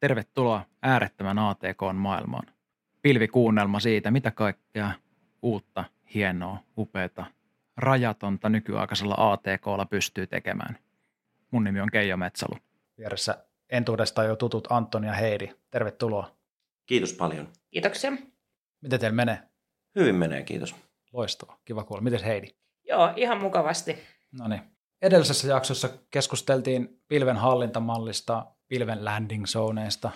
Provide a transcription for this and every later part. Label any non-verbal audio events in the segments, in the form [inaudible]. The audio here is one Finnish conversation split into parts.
Tervetuloa äärettömän ATK-maailmaan. Pilvikuunnelma siitä, mitä kaikkea uutta, hienoa, upeata, rajatonta nykyaikaisella ATKlla pystyy tekemään. Mun nimi on Keijo Metsalu. Vieressä entuudestaan jo tutut Antoni ja Heidi. Tervetuloa. Kiitos paljon. Kiitoksia. Miten teillä menee? Hyvin menee, kiitos. Loistavaa, kiva kuulla. Miten Heidi? Joo, ihan mukavasti. No niin. Edellisessä jaksossa keskusteltiin pilven hallintamallista, pilven landing zoneista,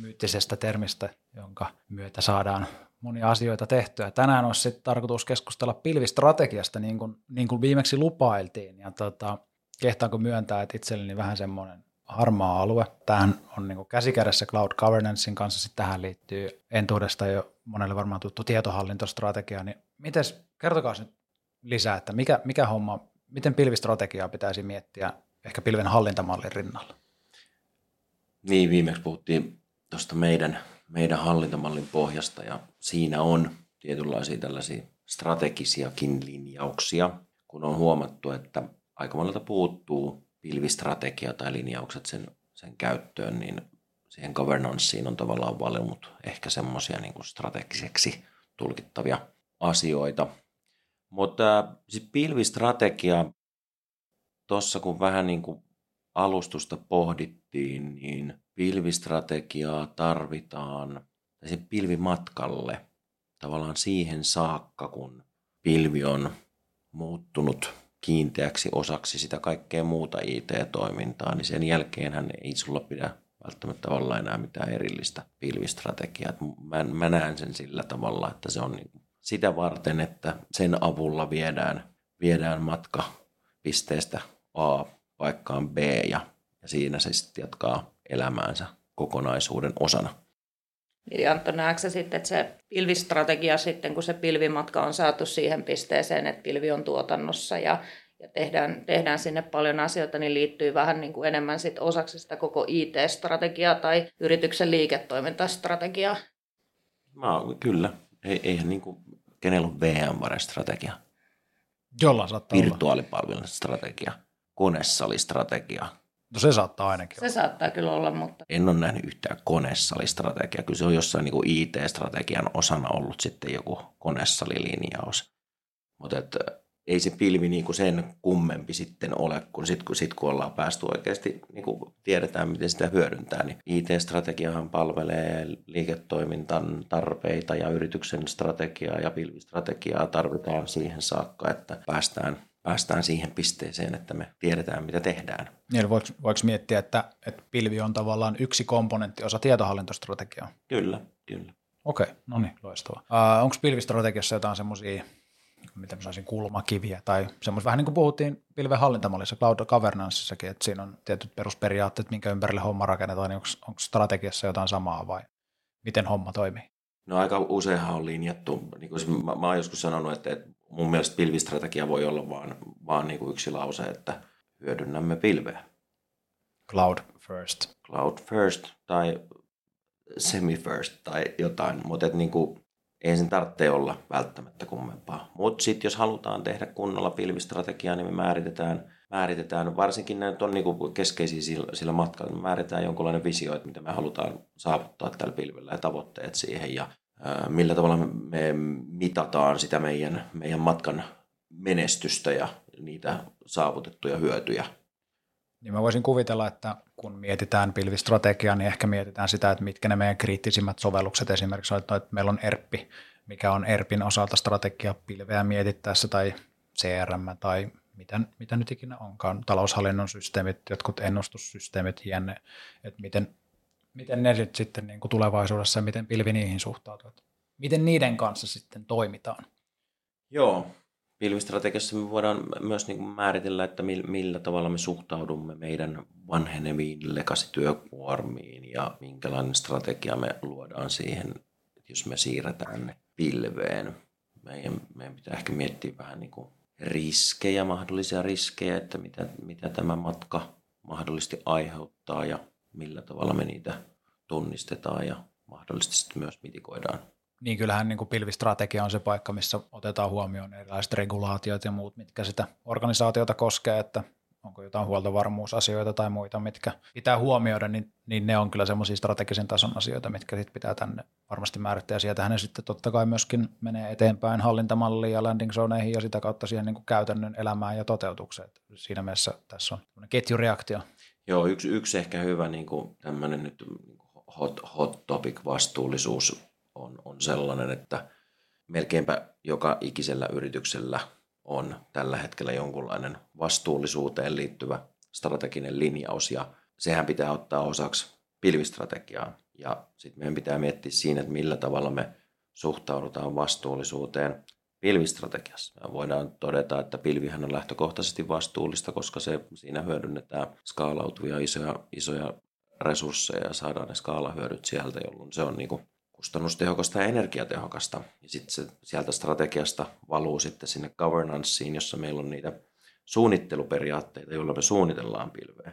myyttisestä termistä, jonka myötä saadaan monia asioita tehtyä. Tänään olisi sitten tarkoitus keskustella pilvistrategiasta, niin kuin, niin kuin viimeksi lupailtiin. Ja tota, kehtaanko myöntää, että itselleni vähän semmoinen harmaa alue. Tähän on niin käsikädessä cloud governancein kanssa, sitten tähän liittyy entuudesta jo monelle varmaan tuttu tietohallintostrategia, niin mites, kertokaa nyt lisää, että mikä, mikä homma, miten pilvistrategiaa pitäisi miettiä ehkä pilven hallintamallin rinnalla? Niin, viimeksi puhuttiin tuosta meidän, meidän hallintamallin pohjasta ja siinä on tietynlaisia tällaisia strategisiakin linjauksia, kun on huomattu, että aika monelta puuttuu pilvistrategia tai linjaukset sen, sen käyttöön, niin siihen governanceen on tavallaan valinnut ehkä semmoisia niin strategiseksi tulkittavia asioita. Mutta siis pilvistrategia, tuossa kun vähän niin kuin alustusta pohdittiin, niin pilvistrategiaa tarvitaan sen pilvimatkalle tavallaan siihen saakka, kun pilvi on muuttunut kiinteäksi osaksi sitä kaikkea muuta IT-toimintaa, niin sen jälkeen hän ei sulla pidä välttämättä olla enää mitään erillistä pilvistrategiaa. Mä, mä näen sen sillä tavalla, että se on niin sitä varten, että sen avulla viedään, viedään matka pisteestä A paikkaan B ja, ja siinä se sitten jatkaa elämäänsä kokonaisuuden osana. Eli Antto, näetkö sitten, että se pilvistrategia sitten, kun se pilvimatka on saatu siihen pisteeseen, että pilvi on tuotannossa ja, ja tehdään, tehdään sinne paljon asioita, niin liittyy vähän niin kuin enemmän sit osaksi sitä koko IT-strategiaa tai yrityksen liiketoimintastrategiaa? Mä, kyllä. Ei, eihän niin kuin, kenellä on VMware-strategia? Jolla saattaa Virtuaalipalvelun strategia, konesalistrategia, No se saattaa ainakin Se olla. saattaa kyllä olla, mutta... En ole nähnyt yhtään konesalistrategiaa. Kyllä se on jossain niin IT-strategian osana ollut sitten joku konesalilinjaus. Mutta ei se pilvi niin kuin sen kummempi sitten ole, kun sitten kun, sit, kun ollaan päästy oikeasti, niin kuin tiedetään miten sitä hyödyntää, niin IT-strategiahan palvelee liiketoimintan tarpeita ja yrityksen strategiaa ja pilvistrategiaa tarvitaan siihen saakka, että päästään päästään siihen pisteeseen, että me tiedetään, mitä tehdään. Niin, voiko, voiko miettiä, että, että pilvi on tavallaan yksi komponentti osa tietohallintostrategiaa? Kyllä, kyllä. Okei, okay, no niin, loistavaa. Uh, Onko pilvistrategiassa jotain semmoisia miten mä saisin kulmakiviä tai semmoista vähän niin kuin puhuttiin pilven hallintamallissa, cloud governanceissakin, että siinä on tietyt perusperiaatteet, minkä ympärille homma rakennetaan, niin onko, onko strategiassa jotain samaa vai miten homma toimii? No aika useinhan on linjattu, niin kuin mä, mä oon joskus sanonut, että, että mun mielestä pilvistrategia voi olla vaan, vaan niin kuin yksi lause, että hyödynnämme pilveä. Cloud first. Cloud first tai semi first tai jotain, mutta et niin kuin, ei sen tarvitse olla välttämättä kummempaa. Mutta sitten jos halutaan tehdä kunnolla pilvistrategiaa, niin me määritetään, määritetään varsinkin ne on niinku keskeisiä sillä, sillä matkalla, me määritetään jonkunlainen visio, että mitä me halutaan saavuttaa tällä pilvellä ja tavoitteet siihen ja millä tavalla me mitataan sitä meidän, meidän matkan menestystä ja niitä saavutettuja hyötyjä. Niin mä voisin kuvitella, että kun mietitään pilvistrategiaa, niin ehkä mietitään sitä, että mitkä ne meidän kriittisimmät sovellukset esimerkiksi on, että meillä on ERPi, mikä on ERPin osalta strategia pilveä mietittäessä tai CRM tai mitä, mitä nyt ikinä onkaan, taloushallinnon systeemit, jotkut ennustussysteemit, jne, että miten miten ne sitten niin kuin tulevaisuudessa ja miten pilvi niihin suhtautuu? Miten niiden kanssa sitten toimitaan? Joo, pilvistrategiassa me voidaan myös niin kuin määritellä, että millä tavalla me suhtaudumme meidän vanheneviin lekasityökuormiin ja minkälainen strategia me luodaan siihen, että jos me siirretään ne pilveen. Meidän, meidän pitää ehkä miettiä vähän niin kuin riskejä, mahdollisia riskejä, että mitä, mitä tämä matka mahdollisesti aiheuttaa ja millä tavalla me niitä tunnistetaan ja mahdollisesti sitten myös mitikoidaan. Niin kyllähän niin kuin pilvistrategia on se paikka, missä otetaan huomioon erilaiset regulaatiot ja muut, mitkä sitä organisaatiota koskee, että onko jotain huoltovarmuusasioita tai muita, mitkä pitää huomioida, niin, niin ne on kyllä semmoisia strategisen tason asioita, mitkä sitten pitää tänne varmasti määrittää. Ja sieltähän ne sitten totta kai myöskin menee eteenpäin hallintamalliin ja landing zoneihin ja sitä kautta siihen niin kuin käytännön elämään ja toteutukseen. Siinä mielessä tässä on ketjureaktio. Joo, yksi, yksi ehkä hyvä niin kuin tämmöinen nyt niin hot, hot topic vastuullisuus on, on sellainen, että melkeinpä joka ikisellä yrityksellä on tällä hetkellä jonkunlainen vastuullisuuteen liittyvä strateginen linjaus ja sehän pitää ottaa osaksi pilvistrategiaa. Ja sitten meidän pitää miettiä siinä, että millä tavalla me suhtaudutaan vastuullisuuteen pilvistrategiassa. Voidaan todeta, että pilvihän on lähtökohtaisesti vastuullista, koska se, siinä hyödynnetään skaalautuvia isoja, isoja resursseja ja saadaan ne skaalahyödyt sieltä, jolloin se on niin kuin kustannustehokasta ja energiatehokasta. Ja sitten se sieltä strategiasta valuu sitten sinne governanceen, jossa meillä on niitä suunnitteluperiaatteita, joilla me suunnitellaan pilveä.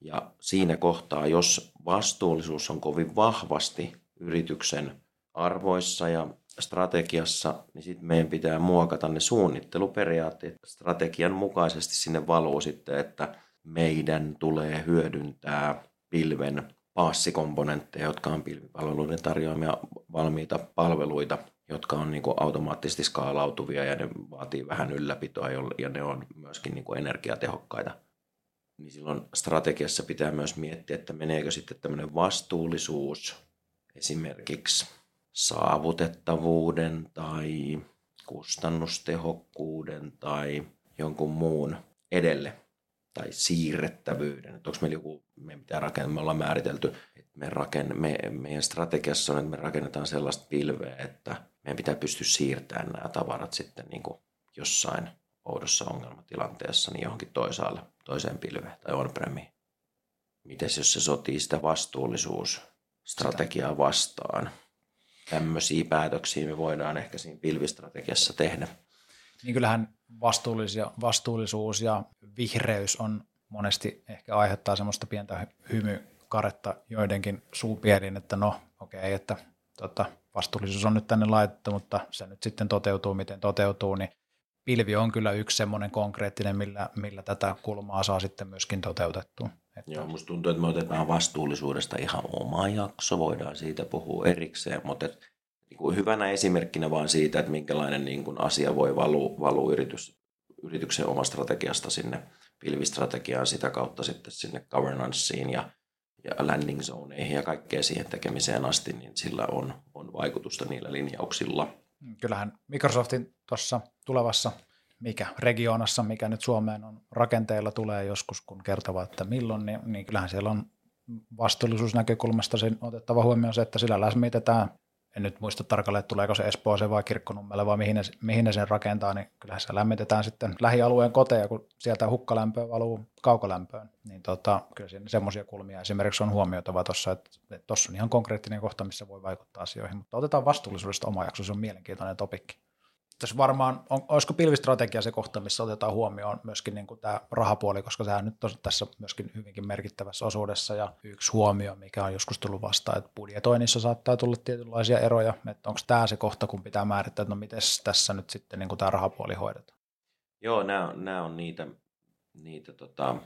Ja siinä kohtaa, jos vastuullisuus on kovin vahvasti yrityksen arvoissa ja strategiassa, niin sitten meidän pitää muokata ne suunnitteluperiaatteet. Strategian mukaisesti sinne valuu sitten, että meidän tulee hyödyntää pilven paassikomponentteja, jotka on pilvipalveluiden tarjoamia valmiita palveluita, jotka on niin kuin automaattisesti skaalautuvia ja ne vaatii vähän ylläpitoa ja ne on myöskin niin kuin energiatehokkaita. Niin silloin strategiassa pitää myös miettiä, että meneekö sitten tämmöinen vastuullisuus esimerkiksi saavutettavuuden tai kustannustehokkuuden tai jonkun muun edelle tai siirrettävyyden. Että onko meillä joku, me pitää rakentaa, me ollaan määritelty, että me raken, me, meidän strategiassa on, että me rakennetaan sellaista pilveä, että meidän pitää pystyä siirtämään nämä tavarat sitten niin kuin jossain oudossa ongelmatilanteessa niin johonkin toisaalle, toiseen pilveen tai on-premiin. Mites jos se sotii sitä vastuullisuusstrategiaa vastaan? Tämmöisiä päätöksiä me voidaan ehkä siinä pilvistrategiassa tehdä. Niin kyllähän vastuullisuus ja vihreys on monesti ehkä aiheuttaa semmoista pientä hymykaretta joidenkin suupielin, että no okei, okay, että tota, vastuullisuus on nyt tänne laitettu, mutta se nyt sitten toteutuu, miten toteutuu, niin pilvi on kyllä yksi semmoinen konkreettinen, millä, millä tätä kulmaa saa sitten myöskin toteutettua. Että... Joo, musta tuntuu, että me otetaan vastuullisuudesta ihan oma jakso, voidaan siitä puhua erikseen, mutta et niin kuin hyvänä esimerkkinä vaan siitä, että minkälainen niin kuin asia voi valua, valua yritys, yrityksen oma strategiasta sinne pilvistrategiaan, sitä kautta sitten sinne governanceen ja, ja landing zoneihin ja kaikkeen siihen tekemiseen asti, niin sillä on, on vaikutusta niillä linjauksilla. Kyllähän Microsoftin tuossa tulevassa mikä regionassa, mikä nyt Suomeen on rakenteella tulee joskus, kun kertovat, että milloin, niin, niin kyllähän siellä on vastuullisuusnäkökulmasta sen otettava huomioon se, että sillä läsmitetään en nyt muista tarkalleen, että tuleeko se Espooseen vai Kirkkonummelle vai mihin ne, mihin ne sen rakentaa, niin kyllä se lämmitetään sitten lähialueen koteja, kun sieltä hukkalämpöä valuu kaukolämpöön. Niin tota, kyllä siinä semmoisia kulmia esimerkiksi on huomioitava tuossa, että tuossa on ihan konkreettinen kohta, missä voi vaikuttaa asioihin, mutta otetaan vastuullisuudesta oma jakso, se on mielenkiintoinen topikki tässä varmaan, on, olisiko pilvistrategia se kohta, missä otetaan huomioon myöskin niin kuin tämä rahapuoli, koska tämä nyt on tässä myöskin hyvinkin merkittävässä osuudessa ja yksi huomio, mikä on joskus tullut vastaan, että budjetoinnissa saattaa tulla tietynlaisia eroja, että onko tämä se kohta, kun pitää määrittää, että no miten tässä nyt sitten niin kuin tämä rahapuoli hoidetaan? Joo, nämä, nämä on niitä, niitä tota,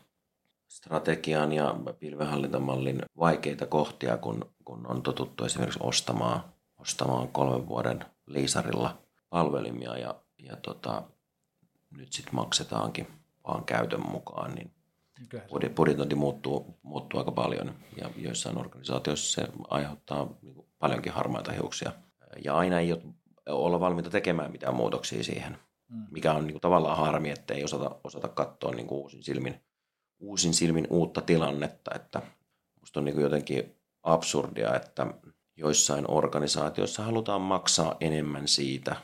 strategian ja pilvenhallintamallin vaikeita kohtia, kun, kun on totuttu esimerkiksi ostamaan, ostamaan kolmen vuoden liisarilla – palvelimia ja, ja tota, nyt sitten maksetaankin vaan käytön mukaan, niin budjetointi muuttuu, muuttuu aika paljon ja joissain organisaatioissa se aiheuttaa niin paljonkin harmaita hiuksia. Ja aina ei ole, olla valmiita tekemään mitään muutoksia siihen, mm. mikä on niin kuin, tavallaan harmi, että ei osata, osata katsoa niin kuin uusin, silmin, uusin silmin uutta tilannetta. Että musta on niin kuin jotenkin absurdia, että joissain organisaatioissa halutaan maksaa enemmän siitä,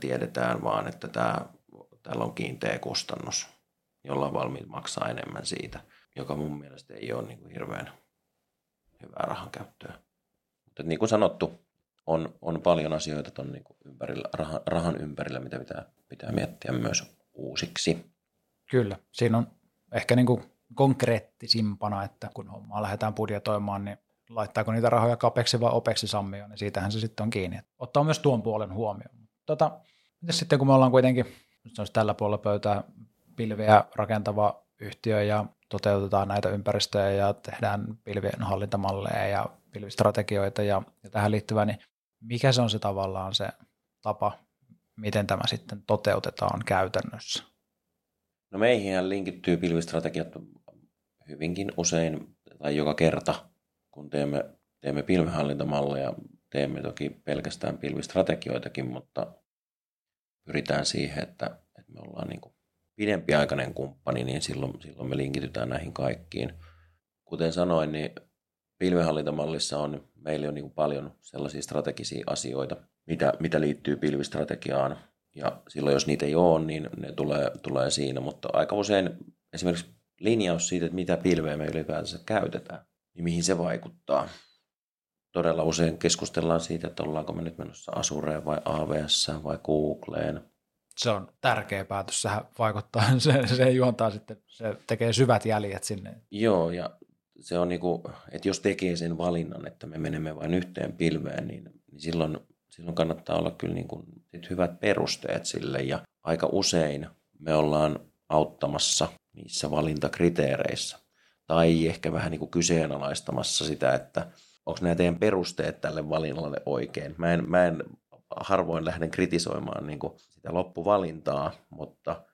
tiedetään vaan, että tämä, täällä on kiinteä kustannus, jolla on valmiit maksaa enemmän siitä, joka mun mielestä ei ole niin kuin hirveän hyvää rahan käyttöä. Mutta niin kuin sanottu, on, on paljon asioita ton niin kuin ympärillä, rahan, rahan ympärillä, mitä pitää, pitää miettiä myös uusiksi. Kyllä, siinä on ehkä niin kuin konkreettisimpana, että kun hommaa lähdetään budjetoimaan, niin laittaako niitä rahoja kapeksi vai opeksi sammioon, niin siitähän se sitten on kiinni. Ottaa myös tuon puolen huomioon. Tota, sitten kun me ollaan kuitenkin, nyt olisi tällä puolella pöytää pilveä rakentava yhtiö ja toteutetaan näitä ympäristöjä ja tehdään pilvien hallintamalleja ja pilvistrategioita ja, ja tähän liittyvää, niin mikä se on se tavallaan se tapa, miten tämä sitten toteutetaan käytännössä? No meihin linkittyy pilvistrategiat hyvinkin usein tai joka kerta, kun teemme, teemme pilvihallintamalleja, teemme toki pelkästään pilvistrategioitakin, mutta pyritään siihen, että, että me ollaan niin kuin pidempiaikainen kumppani, niin silloin, silloin me linkitytään näihin kaikkiin. Kuten sanoin, niin pilvihallintamallissa on, meillä on niin paljon sellaisia strategisia asioita, mitä, mitä liittyy pilvistrategiaan. Ja silloin, jos niitä ei ole, niin ne tulee, tulee siinä. Mutta aika usein esimerkiksi linjaus siitä, että mitä pilveä me ylipäätänsä käytetään, niin mihin se vaikuttaa. Todella usein keskustellaan siitä, että ollaanko me nyt menossa Azureen vai AWS vai Googleen. Se on tärkeä päätös, sehän vaikuttaa, [laughs] se, se juontaa sitten, se tekee syvät jäljet sinne. Joo, ja se on niin kuin, että jos tekee sen valinnan, että me menemme vain yhteen pilveen, niin, niin silloin, silloin kannattaa olla kyllä niin kuin sit hyvät perusteet sille. Ja aika usein me ollaan auttamassa niissä valintakriteereissä. Tai ehkä vähän niin kuin kyseenalaistamassa sitä, että onko nämä teidän perusteet tälle valinnalle oikein. Mä en, mä en harvoin lähden kritisoimaan niin kuin sitä loppuvalintaa, mutta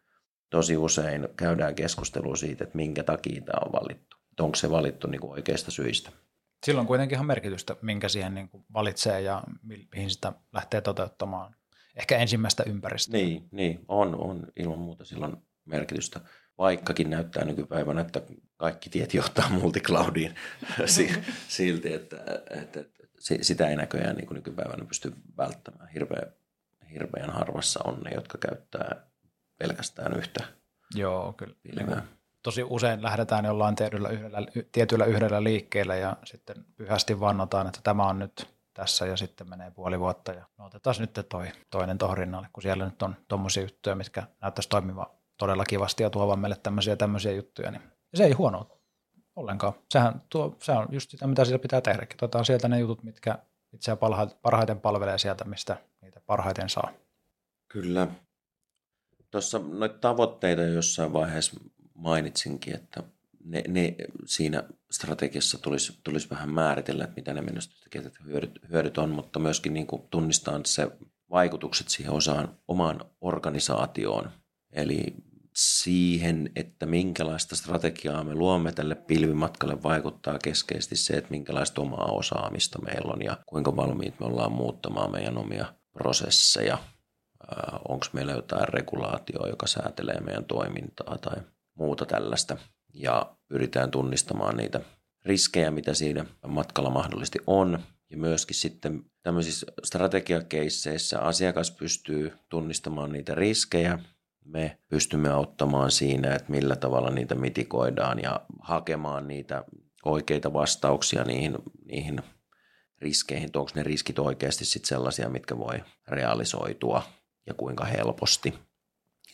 tosi usein käydään keskustelua siitä, että minkä takia tämä on valittu. Että onko se valittu niin kuin oikeista syistä. Silloin kuitenkin ihan merkitystä, minkä siihen niin kuin valitsee ja mihin sitä lähtee toteuttamaan. Ehkä ensimmäistä ympäristöä. Niin, niin on, on ilman muuta silloin merkitystä vaikkakin näyttää nykypäivänä, että kaikki tiet johtaa multicloudiin [laughs] silti, että, että, että sitä ei näköjään niin kuin nykypäivänä pysty välttämään. Hirveän, hirveän harvassa on ne, jotka käyttää pelkästään yhtä Joo, kyllä. Pilveä. Tosi usein lähdetään jollain tietyllä yhdellä, tietyllä yhdellä liikkeellä ja sitten pyhästi vannotaan, että tämä on nyt tässä ja sitten menee puoli vuotta ja no otetaan nyt toi toinen tuohon rinnalle, kun siellä nyt on tuommoisia juttuja, mitkä näyttäisi toimiva todella kivasti ja tuovan meille tämmöisiä tämmöisiä juttuja, niin se ei huono ollenkaan. Sehän tuo, se on just sitä, mitä siellä pitää tehdä. Otetaan sieltä ne jutut, mitkä itseä parhaiten palvelee sieltä, mistä niitä parhaiten saa. Kyllä. Tuossa noita tavoitteita jossain vaiheessa mainitsinkin, että ne, ne siinä strategiassa tulisi, tulisi vähän määritellä, että mitä ne menestystekijät hyödyt, hyödyt on, mutta myöskin niin kuin tunnistaa se vaikutukset siihen osaan omaan organisaatioon. Eli siihen, että minkälaista strategiaa me luomme tälle pilvimatkalle, vaikuttaa keskeisesti se, että minkälaista omaa osaamista meillä on ja kuinka valmiit me ollaan muuttamaan meidän omia prosesseja. Onko meillä jotain regulaatioa, joka säätelee meidän toimintaa tai muuta tällaista. Ja pyritään tunnistamaan niitä riskejä, mitä siinä matkalla mahdollisesti on. Ja myöskin sitten tämmöisissä strategiakeisseissä asiakas pystyy tunnistamaan niitä riskejä me pystymme auttamaan siinä, että millä tavalla niitä mitikoidaan ja hakemaan niitä oikeita vastauksia niihin, niihin riskeihin, onko ne riskit oikeasti sit sellaisia, mitkä voi realisoitua ja kuinka helposti.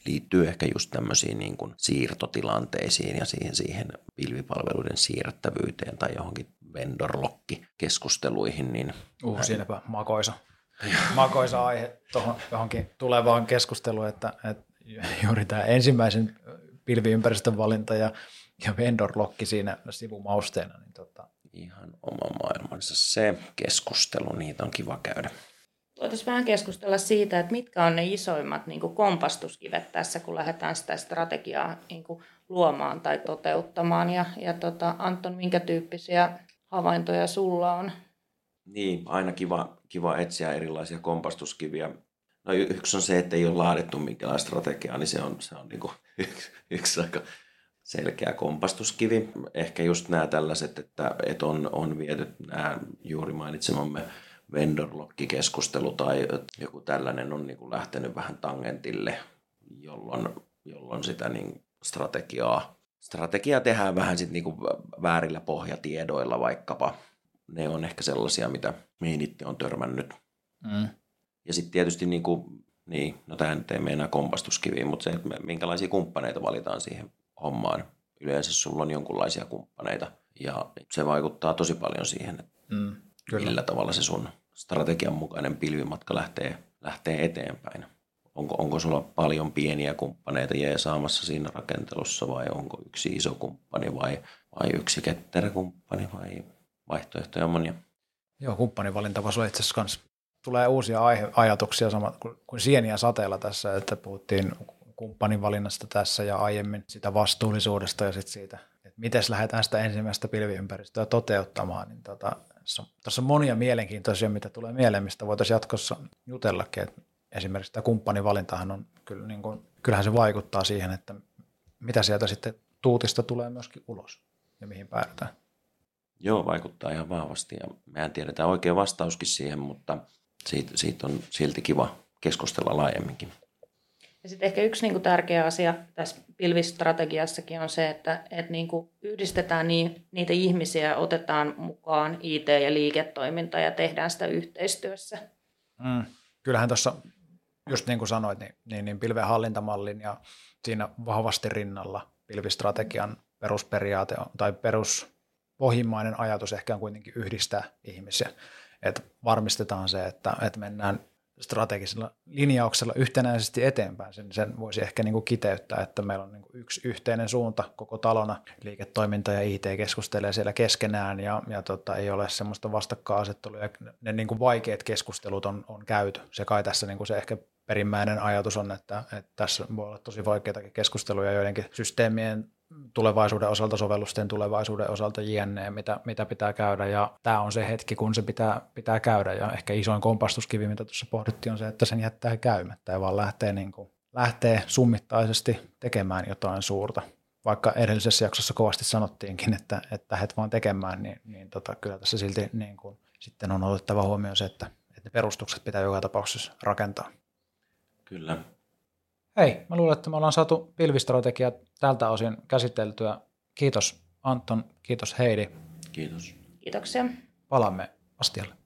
Liittyy ehkä just tämmöisiin niin kuin siirtotilanteisiin ja siihen, siihen pilvipalveluiden siirrettävyyteen tai johonkin vendorlokki-keskusteluihin. Niin uh, siinäpä makoisa, [laughs] makoisa aihe tuohon johonkin tulevaan keskusteluun, että, että [laughs] juuri tämä ensimmäisen pilviympäristön valinta ja, ja vendor-lokki siinä sivumausteena. Niin tota. Ihan oma maailmansa se keskustelu, niitä on kiva käydä. Voitaisiin vähän keskustella siitä, että mitkä on ne isoimmat niin kompastuskivet tässä, kun lähdetään sitä strategiaa niin luomaan tai toteuttamaan. Ja, ja tota, Anton, minkä tyyppisiä havaintoja sulla on? Niin, aina kiva, kiva etsiä erilaisia kompastuskiviä. No yksi on se, että ei ole laadittu minkälaista strategiaa, niin se on, se on niin kuin [laughs] yksi, yksi aika selkeä kompastuskivi. Ehkä just nämä tällaiset, että, että on, on viety nämä juuri mainitsemamme vendor-lokkikeskustelu tai joku tällainen on niin kuin lähtenyt vähän tangentille, jolloin, jolloin sitä niin strategiaa, strategiaa tehdään vähän sit niin kuin väärillä pohjatiedoilla vaikkapa. Ne on ehkä sellaisia, mitä mihin itse on törmännyt. Mm. Ja sitten tietysti niin kuin, niin, no tämä nyt ei mene enää kompastuskiviin, mutta se, että minkälaisia kumppaneita valitaan siihen hommaan. Yleensä sulla on jonkunlaisia kumppaneita ja se vaikuttaa tosi paljon siihen, että mm, kyllä. millä tavalla se sun strategian mukainen pilvimatka lähtee, lähtee eteenpäin. onko, onko sulla paljon pieniä kumppaneita jeesaamassa siinä rakentelussa vai onko yksi iso kumppani vai, vai yksi ketterä kumppani vai vaihtoehtoja monia? Joo, kumppanivalinta voisi olla itse asiassa. Tulee uusia aihe, ajatuksia sama kuin, sieniä sateella tässä, että puhuttiin kumppanivalinnasta tässä ja aiemmin sitä vastuullisuudesta ja sitten siitä, että miten lähdetään sitä ensimmäistä pilviympäristöä toteuttamaan. Niin tota, tässä on monia mielenkiintoisia, mitä tulee mieleen, mistä voitaisiin jatkossa jutellakin. Et esimerkiksi tämä kumppanivalintahan on, kyllä, niin kuin, kyllähän se vaikuttaa siihen, että mitä sieltä sitten tuutista tulee myöskin ulos ja mihin päädytään. Joo, vaikuttaa ihan vahvasti ja mehän tiedetään oikein vastauskin siihen, mutta siitä, siitä on silti kiva keskustella laajemminkin. Ja sitten ehkä yksi niin kuin tärkeä asia tässä pilvistrategiassakin on se, että, että niin kuin yhdistetään niin, niitä ihmisiä, otetaan mukaan IT- ja liiketoiminta ja tehdään sitä yhteistyössä. Mm. Kyllähän tuossa, just niin kuin sanoit, niin, niin, niin pilven hallintamallin ja siinä vahvasti rinnalla pilvistrategian perusperiaate on, tai perus pohjimmainen ajatus ehkä on kuitenkin yhdistää ihmisiä. Että varmistetaan se, että, että mennään strategisella linjauksella yhtenäisesti eteenpäin. Sen, sen voisi ehkä niin kuin kiteyttää, että meillä on niin kuin yksi yhteinen suunta koko talona. Liiketoiminta ja IT keskustelee siellä keskenään ja, ja tota, ei ole semmoista vastakkainasettelua. Ja ne niin kuin vaikeat keskustelut on, on käyty. Se kai tässä niin kuin se ehkä perimmäinen ajatus on, että, että tässä voi olla tosi vaikeitakin keskusteluja joidenkin systeemien tulevaisuuden osalta, sovellusten tulevaisuuden osalta jne, mitä, mitä pitää käydä. Ja tämä on se hetki, kun se pitää, pitää käydä. Ja ehkä isoin kompastuskivi, mitä tuossa pohdittiin, on se, että sen jättää käymättä ja vaan lähtee, niin kuin, lähtee summittaisesti tekemään jotain suurta. Vaikka edellisessä jaksossa kovasti sanottiinkin, että, että lähdet vaan tekemään, niin, niin tota, kyllä tässä silti niin kuin, sitten on otettava huomioon se, että, että ne perustukset pitää joka tapauksessa rakentaa. Kyllä. Hei, mä luulen, että me ollaan saatu pilvistrategia tältä osin käsiteltyä. Kiitos Anton, kiitos Heidi. Kiitos. Kiitoksia. Palaamme astialle.